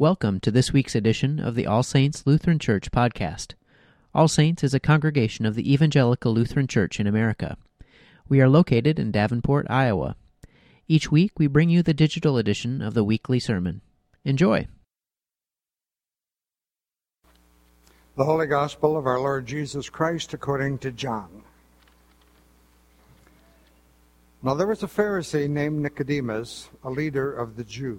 Welcome to this week's edition of the All Saints Lutheran Church podcast. All Saints is a congregation of the Evangelical Lutheran Church in America. We are located in Davenport, Iowa. Each week we bring you the digital edition of the weekly sermon. Enjoy. The Holy Gospel of our Lord Jesus Christ according to John. Now there was a Pharisee named Nicodemus, a leader of the Jews.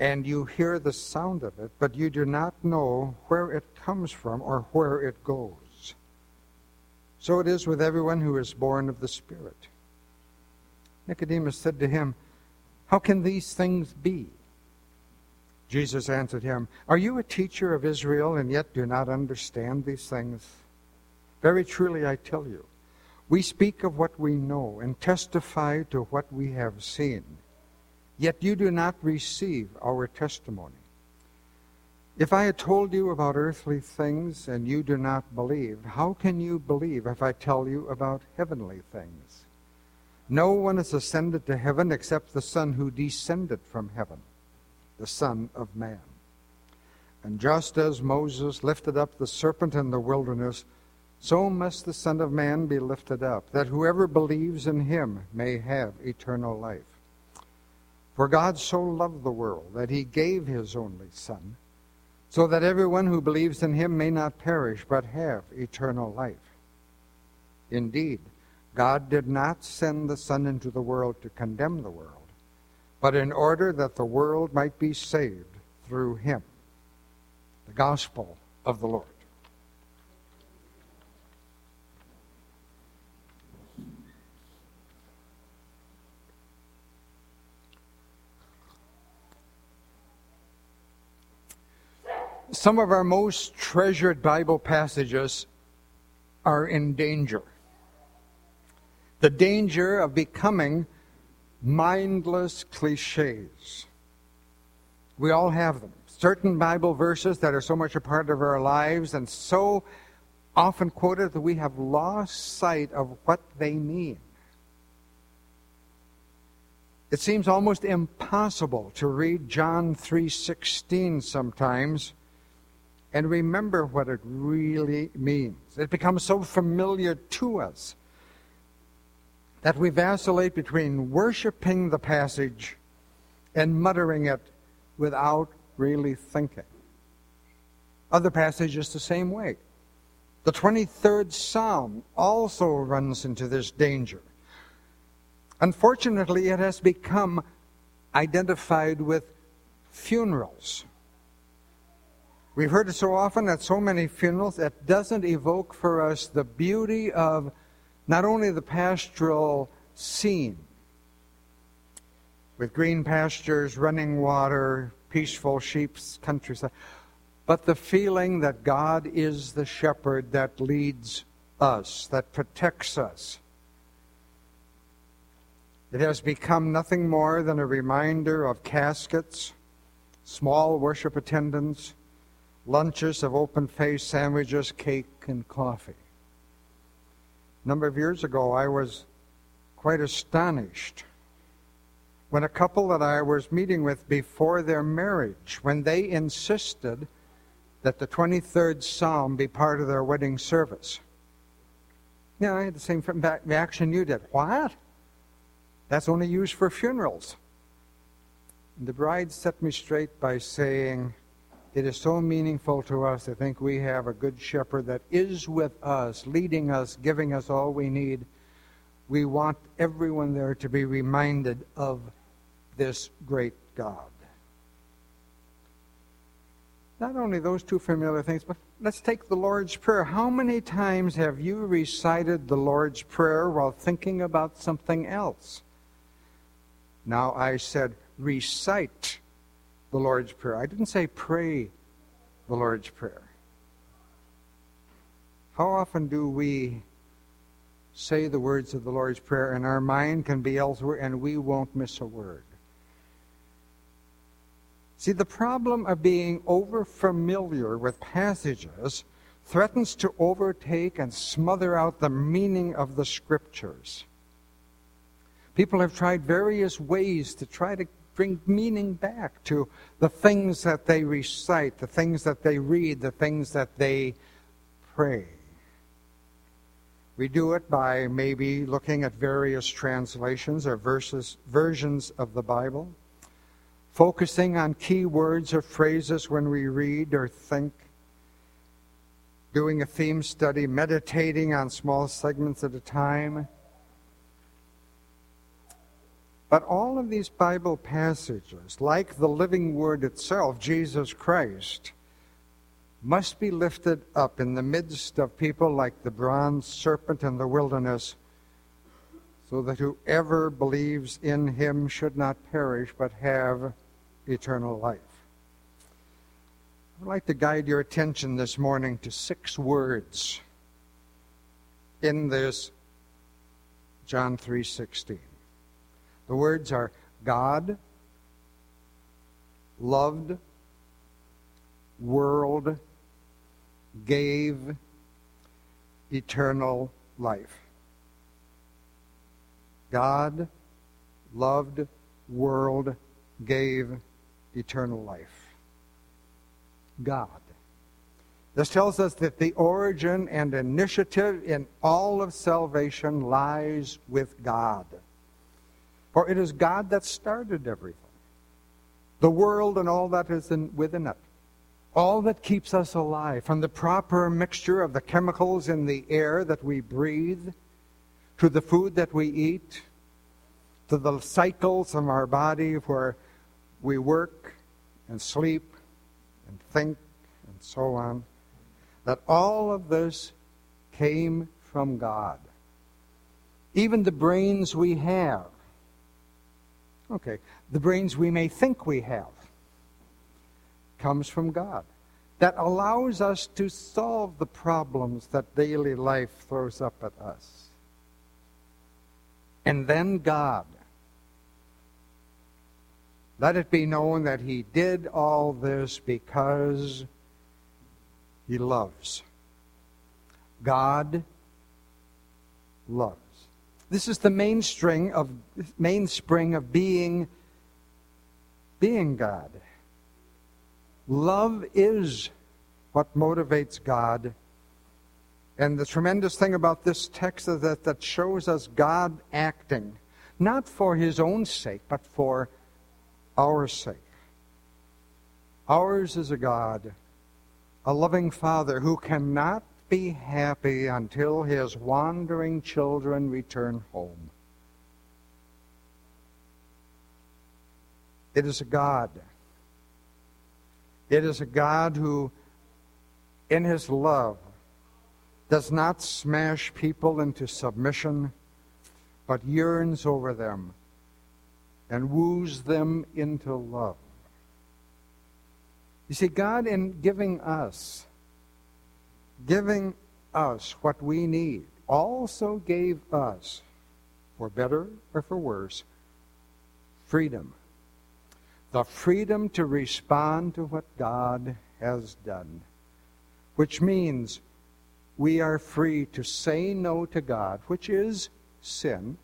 and you hear the sound of it, but you do not know where it comes from or where it goes. So it is with everyone who is born of the Spirit. Nicodemus said to him, How can these things be? Jesus answered him, Are you a teacher of Israel and yet do not understand these things? Very truly I tell you, we speak of what we know and testify to what we have seen yet you do not receive our testimony. If I had told you about earthly things and you do not believe, how can you believe if I tell you about heavenly things? No one has ascended to heaven except the Son who descended from heaven, the Son of Man. And just as Moses lifted up the serpent in the wilderness, so must the Son of Man be lifted up, that whoever believes in him may have eternal life. For God so loved the world that he gave his only Son, so that everyone who believes in him may not perish, but have eternal life. Indeed, God did not send the Son into the world to condemn the world, but in order that the world might be saved through him. The Gospel of the Lord. Some of our most treasured Bible passages are in danger. The danger of becoming mindless cliches. We all have them. Certain Bible verses that are so much a part of our lives and so often quoted that we have lost sight of what they mean. It seems almost impossible to read John 3:16 sometimes and remember what it really means. It becomes so familiar to us that we vacillate between worshiping the passage and muttering it without really thinking. Other passages the same way. The 23rd Psalm also runs into this danger. Unfortunately, it has become identified with funerals. We've heard it so often at so many funerals that doesn't evoke for us the beauty of not only the pastoral scene with green pastures, running water, peaceful sheep's countryside, but the feeling that God is the shepherd that leads us, that protects us. It has become nothing more than a reminder of caskets, small worship attendance, lunches of open faced sandwiches, cake, and coffee. A number of years ago, I was quite astonished when a couple that I was meeting with before their marriage, when they insisted that the 23rd Psalm be part of their wedding service. Yeah, I had the same reaction you did. What? That's only used for funerals. And the bride set me straight by saying, It is so meaningful to us to think we have a good shepherd that is with us, leading us, giving us all we need. We want everyone there to be reminded of this great God. Not only those two familiar things, but let's take the Lord's Prayer. How many times have you recited the Lord's Prayer while thinking about something else? Now, I said recite the Lord's Prayer. I didn't say pray the Lord's Prayer. How often do we say the words of the Lord's Prayer and our mind can be elsewhere and we won't miss a word? See, the problem of being over familiar with passages threatens to overtake and smother out the meaning of the scriptures. People have tried various ways to try to bring meaning back to the things that they recite, the things that they read, the things that they pray. We do it by maybe looking at various translations or verses, versions of the Bible focusing on key words or phrases when we read or think, doing a theme study, meditating on small segments at a time. But all of these Bible passages, like the living Word itself, Jesus Christ, must be lifted up in the midst of people like the bronze serpent in the wilderness, so that whoever believes in him should not perish but have eternal life. I would like to guide your attention this morning to six words in this John 3:16. The words are God, loved, world, gave, eternal life. God, loved, world, gave, eternal life. God. This tells us that the origin and initiative in all of salvation lies with God. For it is God that started everything. The world and all that is in, within it. All that keeps us alive, from the proper mixture of the chemicals in the air that we breathe, to the food that we eat, to the cycles of our body where we work and sleep and think and so on, that all of this came from God. Even the brains we have, okay, the brains we may think we have, comes from God. That allows us to solve the problems that daily life throws up at us. And then God let it be known that he did all this because he loves. God loves. This is the mainspring of mainspring of being being God. Love is what motivates God. And the tremendous thing about this text is that that shows us God acting, not for his own sake, but for our sake. Ours is a God, a loving Father who cannot be happy until his wandering children return home. It is a God. It is a God who, in his love, does not smash people into submission, but yearns over them and woos them into love. You see, God, in giving us, giving us what we need, also gave us, for better or for worse, freedom. The freedom to respond to what God has done, which means we are free to say no to God, which is sin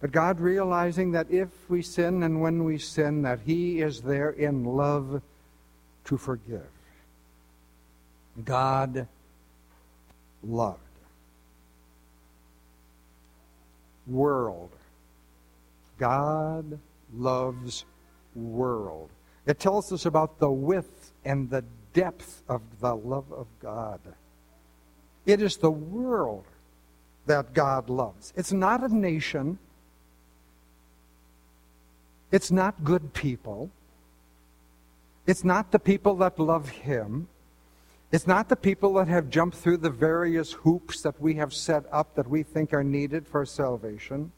but God realizing that if we sin and when we sin, that He is there in love to forgive. God loved. World. God loves world. It tells us about the width and the depth of the love of God. It is the world that God loves. It's not a nation. It's not good people. It's not the people that love Him. It's not the people that have jumped through the various hoops that we have set up that we think are needed for salvation.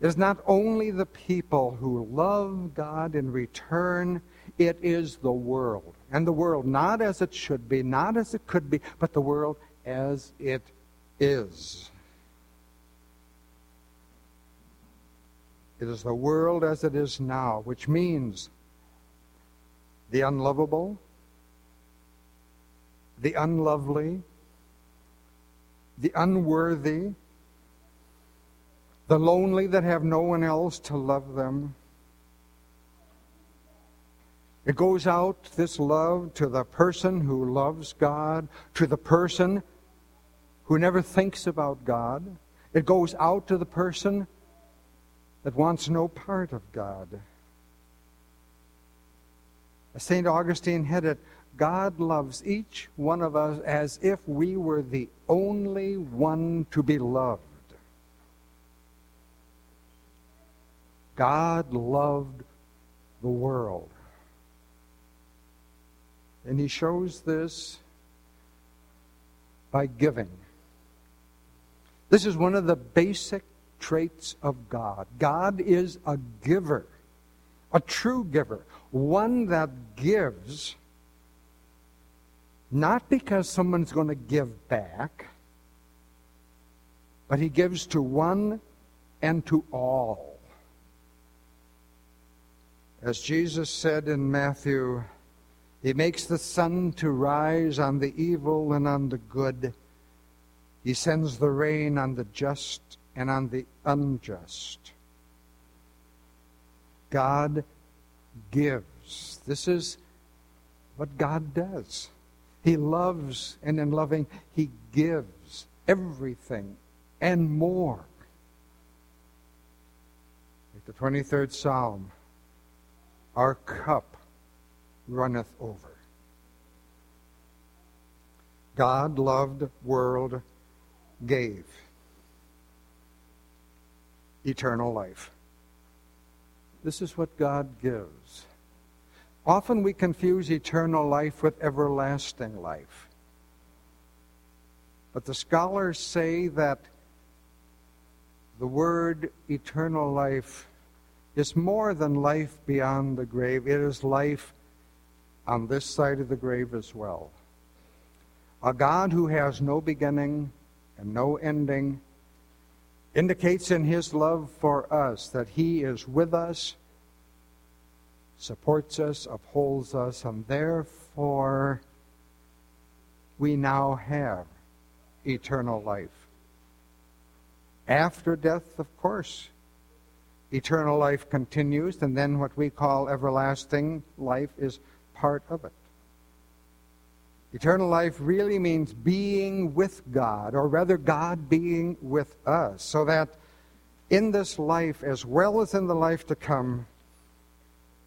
It is not only the people who love God in return, it is the world. And the world not as it should be, not as it could be, but the world as it is. It is the world as it is now, which means the unlovable, the unlovely, the unworthy, the lonely that have no one else to love them. It goes out, this love, to the person who loves God, to the person who never thinks about God. It goes out to the person that wants no part of God. As St. Augustine had it God loves each one of us as if we were the only one to be loved. God loved the world. And he shows this by giving. This is one of the basic traits of God. God is a giver, a true giver, one that gives not because someone's going to give back, but he gives to one and to all. As Jesus said in Matthew, he makes the sun to rise on the evil and on the good. He sends the rain on the just and on the unjust. God gives. This is what God does. He loves, and in loving, He gives everything and more. Like the 23rd Psalm, our cup runneth over. God loved, world gave eternal life. This is what God gives. Often we confuse eternal life with everlasting life. But the scholars say that the word eternal life is more than life beyond the grave, it is life on this side of the grave as well. A God who has no beginning and no ending indicates in his love for us that he is with us, supports us, upholds us, and therefore we now have eternal life. After death, of course, eternal life continues, and then what we call everlasting life is part of it. Eternal life really means being with God, or rather, God being with us, so that in this life, as well as in the life to come,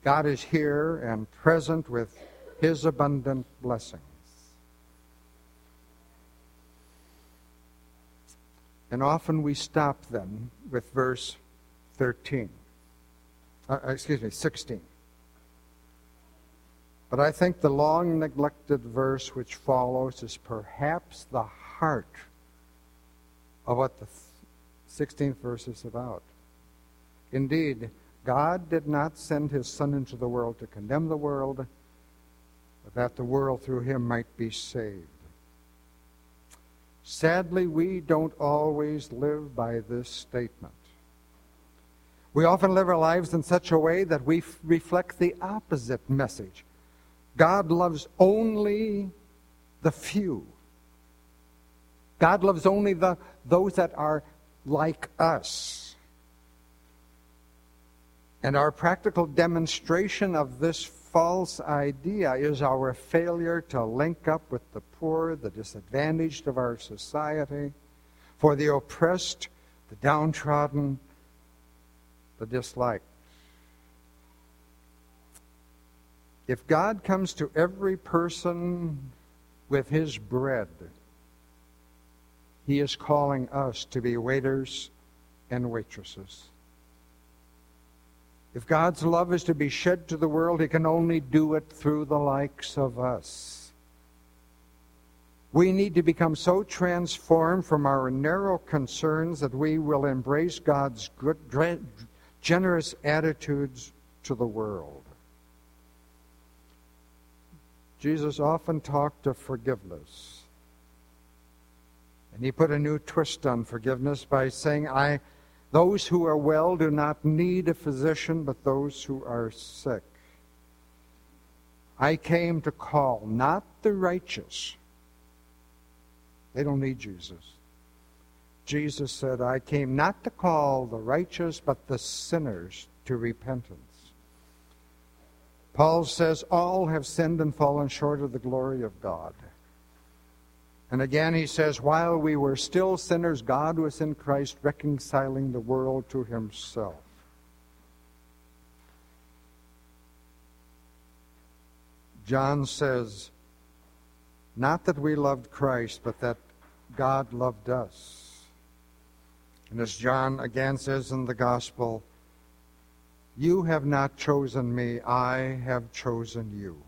God is here and present with His abundant blessings. And often we stop then with verse 13. Uh, excuse me, 16. But I think the long neglected verse which follows is perhaps the heart of what the 16th verse is about. Indeed, God did not send his Son into the world to condemn the world, but that the world through him might be saved. Sadly, we don't always live by this statement. We often live our lives in such a way that we f- reflect the opposite message. God loves only the few. God loves only the, those that are like us. And our practical demonstration of this false idea is our failure to link up with the poor, the disadvantaged of our society, for the oppressed, the downtrodden, the disliked. If God comes to every person with his bread, he is calling us to be waiters and waitresses. If God's love is to be shed to the world, he can only do it through the likes of us. We need to become so transformed from our narrow concerns that we will embrace God's good, generous attitudes to the world. Jesus often talked of forgiveness. And he put a new twist on forgiveness by saying, I, those who are well do not need a physician, but those who are sick. I came to call not the righteous. They don't need Jesus. Jesus said, I came not to call the righteous, but the sinners to repentance. Paul says, All have sinned and fallen short of the glory of God. And again, he says, While we were still sinners, God was in Christ reconciling the world to himself. John says, Not that we loved Christ, but that God loved us. And as John again says in the Gospel, you have not chosen me, I have chosen you.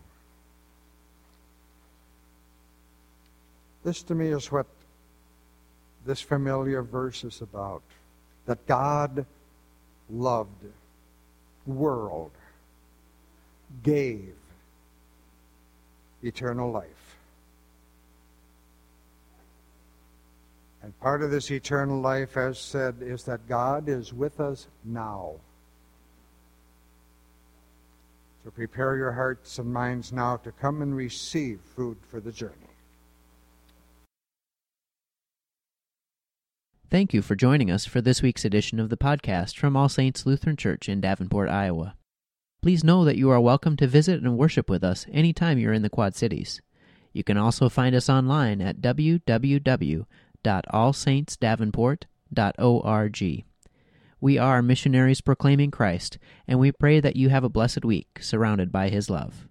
This to me is what this familiar verse is about that God loved, world, gave eternal life. And part of this eternal life, as said, is that God is with us now. So prepare your hearts and minds now to come and receive food for the journey. Thank you for joining us for this week's edition of the podcast from All Saints Lutheran Church in Davenport, Iowa. Please know that you are welcome to visit and worship with us anytime you're in the Quad Cities. You can also find us online at www.allsaintsdavenport.org. We are missionaries proclaiming Christ, and we pray that you have a blessed week surrounded by His love.